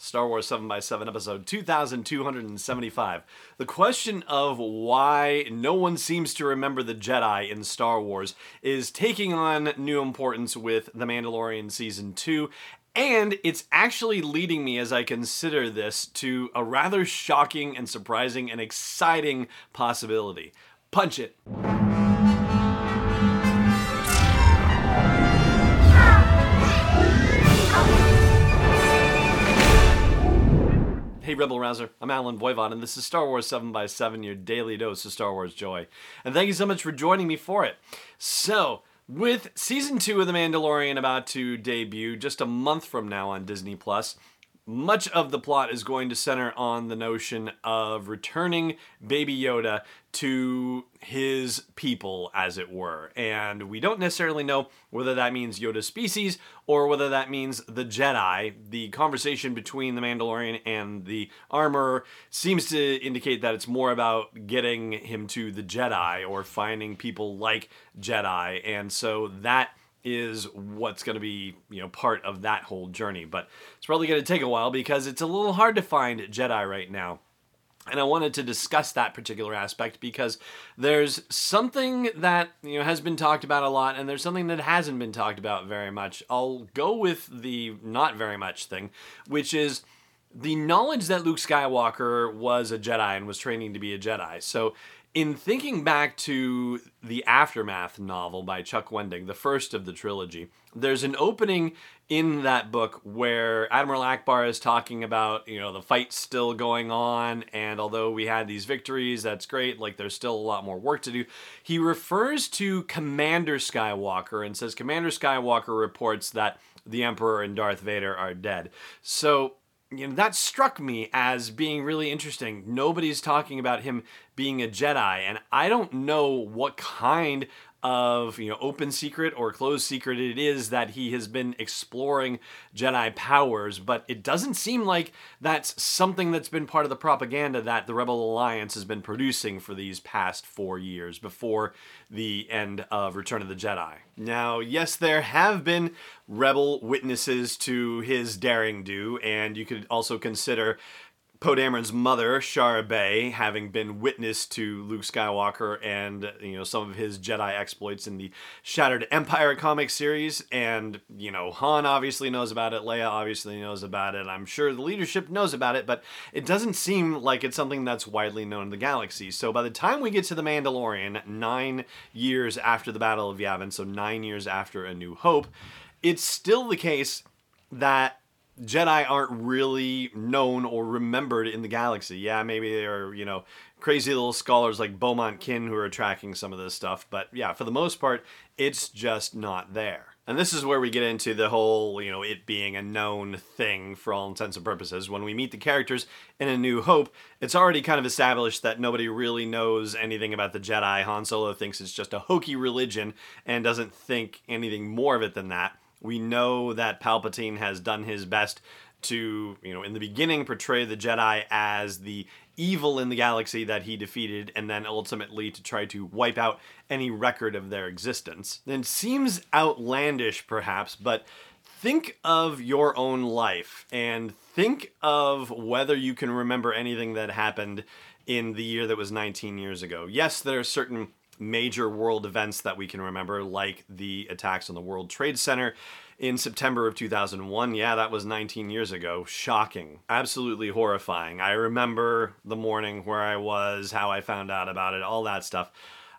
Star Wars 7x7 episode 2275. The question of why no one seems to remember the Jedi in Star Wars is taking on new importance with The Mandalorian Season 2. And it's actually leading me, as I consider this, to a rather shocking and surprising and exciting possibility. Punch it. Hey, Rebel Rouser, I'm Allen Voivod, and this is Star Wars 7x7, your daily dose of Star Wars joy. And thank you so much for joining me for it. So, with season two of The Mandalorian about to debut just a month from now on Disney Plus, much of the plot is going to center on the notion of returning Baby Yoda to his people, as it were. And we don't necessarily know whether that means Yoda's species or whether that means the Jedi. The conversation between the Mandalorian and the armor seems to indicate that it's more about getting him to the Jedi or finding people like Jedi. And so that is what's going to be you know part of that whole journey but it's probably going to take a while because it's a little hard to find jedi right now and I wanted to discuss that particular aspect because there's something that you know has been talked about a lot, and there's something that hasn't been talked about very much. I'll go with the not very much thing, which is the knowledge that Luke Skywalker was a Jedi and was training to be a Jedi. So in thinking back to the Aftermath novel by Chuck Wendig, the first of the trilogy, there's an opening in that book where Admiral Ackbar is talking about, you know, the fight's still going on, and although we had these victories, that's great, like there's still a lot more work to do. He refers to Commander Skywalker and says Commander Skywalker reports that the Emperor and Darth Vader are dead. So you know that struck me as being really interesting. Nobody's talking about him being a jedi and i don't know what kind of you know open secret or closed secret it is that he has been exploring Jedi powers, but it doesn't seem like that's something that's been part of the propaganda that the Rebel Alliance has been producing for these past four years before the end of Return of the Jedi. Now, yes, there have been Rebel witnesses to his daring do, and you could also consider Poe Dameron's mother, Shara Bey, having been witness to Luke Skywalker and you know some of his Jedi exploits in the Shattered Empire comic series, and you know Han obviously knows about it, Leia obviously knows about it. I'm sure the leadership knows about it, but it doesn't seem like it's something that's widely known in the galaxy. So by the time we get to the Mandalorian, nine years after the Battle of Yavin, so nine years after A New Hope, it's still the case that Jedi aren't really known or remembered in the galaxy. Yeah, maybe they're, you know, crazy little scholars like Beaumont Kin who are tracking some of this stuff, but yeah, for the most part, it's just not there. And this is where we get into the whole, you know, it being a known thing for all intents and purposes. When we meet the characters in A New Hope, it's already kind of established that nobody really knows anything about the Jedi. Han Solo thinks it's just a hokey religion and doesn't think anything more of it than that. We know that Palpatine has done his best to, you know, in the beginning portray the Jedi as the evil in the galaxy that he defeated, and then ultimately to try to wipe out any record of their existence. It seems outlandish, perhaps, but think of your own life and think of whether you can remember anything that happened in the year that was 19 years ago. Yes, there are certain major world events that we can remember, like the attacks on the World Trade Center in September of 2001. Yeah, that was 19 years ago. Shocking. Absolutely horrifying. I remember the morning where I was, how I found out about it, all that stuff.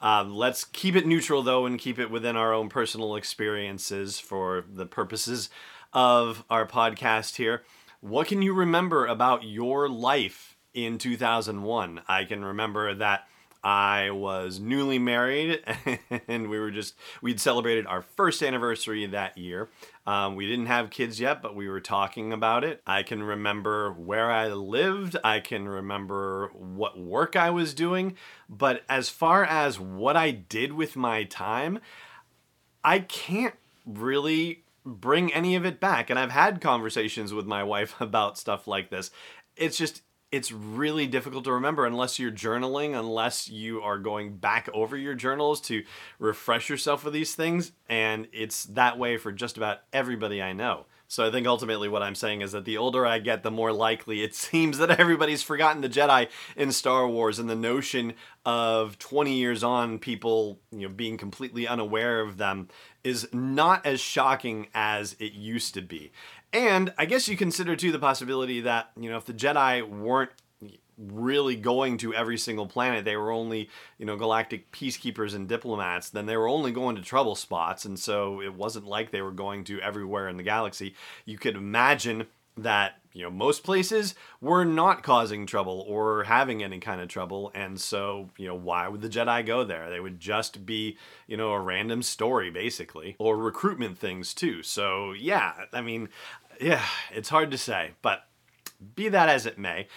Uh, let's keep it neutral though and keep it within our own personal experiences for the purposes of our podcast here. What can you remember about your life in 2001? I can remember that I was newly married and we were just, we'd celebrated our first anniversary that year. Um, we didn't have kids yet, but we were talking about it. I can remember where I lived, I can remember what work I was doing. But as far as what I did with my time, I can't really bring any of it back. And I've had conversations with my wife about stuff like this. It's just, it's really difficult to remember unless you're journaling, unless you are going back over your journals to refresh yourself with these things. And it's that way for just about everybody I know. So I think ultimately what I'm saying is that the older I get, the more likely it seems that everybody's forgotten the Jedi in Star Wars and the notion of 20 years on people, you know, being completely unaware of them is not as shocking as it used to be. And I guess you consider too the possibility that, you know, if the Jedi weren't really going to every single planet, they were only, you know, galactic peacekeepers and diplomats, then they were only going to trouble spots. And so it wasn't like they were going to everywhere in the galaxy. You could imagine that you know most places were not causing trouble or having any kind of trouble. And so you know why would the jedi go there? They would just be you know a random story basically or recruitment things too. So yeah i mean yeah, it's hard to say, but be that as it may,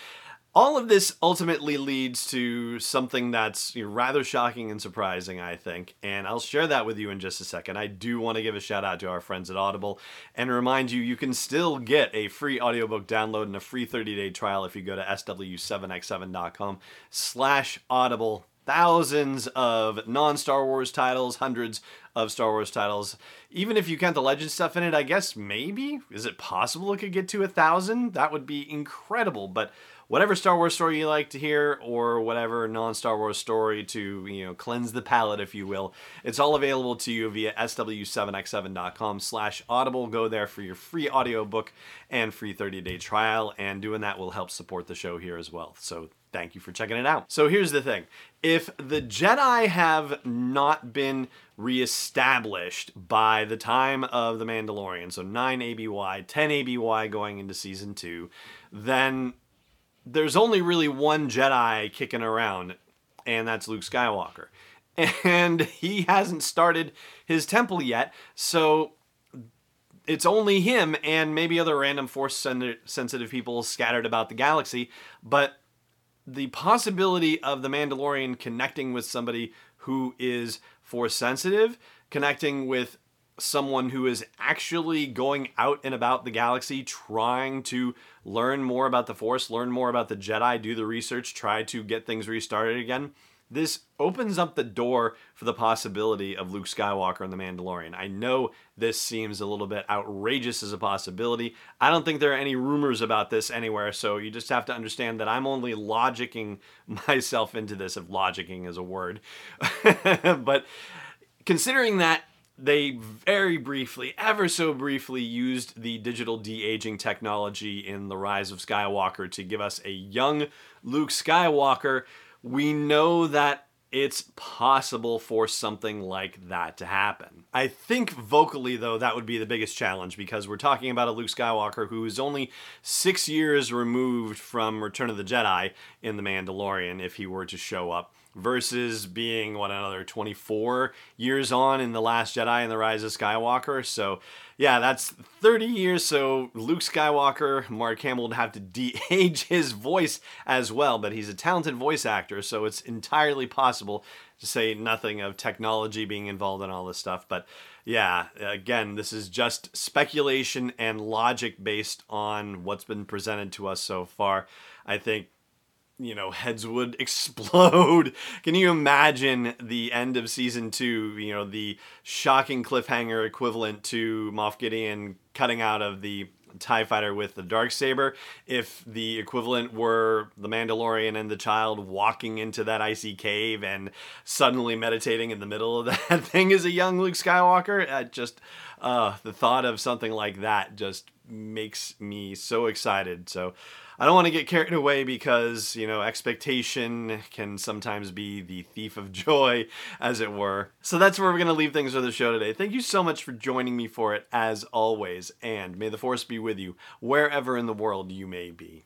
all of this ultimately leads to something that's rather shocking and surprising, I think, and I'll share that with you in just a second. I do want to give a shout out to our friends at Audible and remind you you can still get a free audiobook download and a free 30-day trial if you go to sw7x7.com slash audible thousands of non Star Wars titles, hundreds of Star Wars titles. Even if you count the legend stuff in it, I guess maybe is it possible it could get to a thousand? That would be incredible. But whatever Star Wars story you like to hear, or whatever non-Star Wars story to you know cleanse the palate, if you will, it's all available to you via sw7x7.com/audible. Go there for your free audiobook and free 30-day trial, and doing that will help support the show here as well. So thank you for checking it out. So here's the thing if the Jedi have not been reestablished by the time of The Mandalorian, so 9 ABY, 10 ABY going into season 2, then there's only really one Jedi kicking around, and that's Luke Skywalker. And he hasn't started his temple yet, so it's only him and maybe other random force sensitive people scattered about the galaxy, but the possibility of the Mandalorian connecting with somebody who is force sensitive, connecting with someone who is actually going out and about the galaxy trying to learn more about the force, learn more about the Jedi, do the research, try to get things restarted again this opens up the door for the possibility of Luke Skywalker and the Mandalorian. I know this seems a little bit outrageous as a possibility. I don't think there are any rumors about this anywhere, so you just have to understand that I'm only logicking myself into this, if logicking is a word. but considering that they very briefly, ever so briefly, used the digital de aging technology in The Rise of Skywalker to give us a young Luke Skywalker we know that it's possible for something like that to happen. I think vocally, though, that would be the biggest challenge because we're talking about a Luke Skywalker who is only six years removed from Return of the Jedi in The Mandalorian if he were to show up versus being what another 24 years on in the last jedi and the rise of skywalker. So yeah that's 30 years. So luke skywalker mark hamill would have to de-age his voice as well but he's a talented voice actor so it's entirely possible to say nothing of technology being involved in all this stuff. But yeah again this is just speculation and logic based on what's been presented to us so far. I think you know heads would explode can you imagine the end of season two you know the shocking cliffhanger equivalent to moff gideon cutting out of the TIE fighter with the dark saber if the equivalent were the Mandalorian and the child walking into that icy cave and suddenly meditating in the middle of that thing as a young Luke Skywalker. Uh, just uh, the thought of something like that just makes me so excited. So I don't want to get carried away because, you know, expectation can sometimes be the thief of joy, as it were. So that's where we're going to leave things for the show today. Thank you so much for joining me for it, as always, and may the force be with you wherever in the world you may be.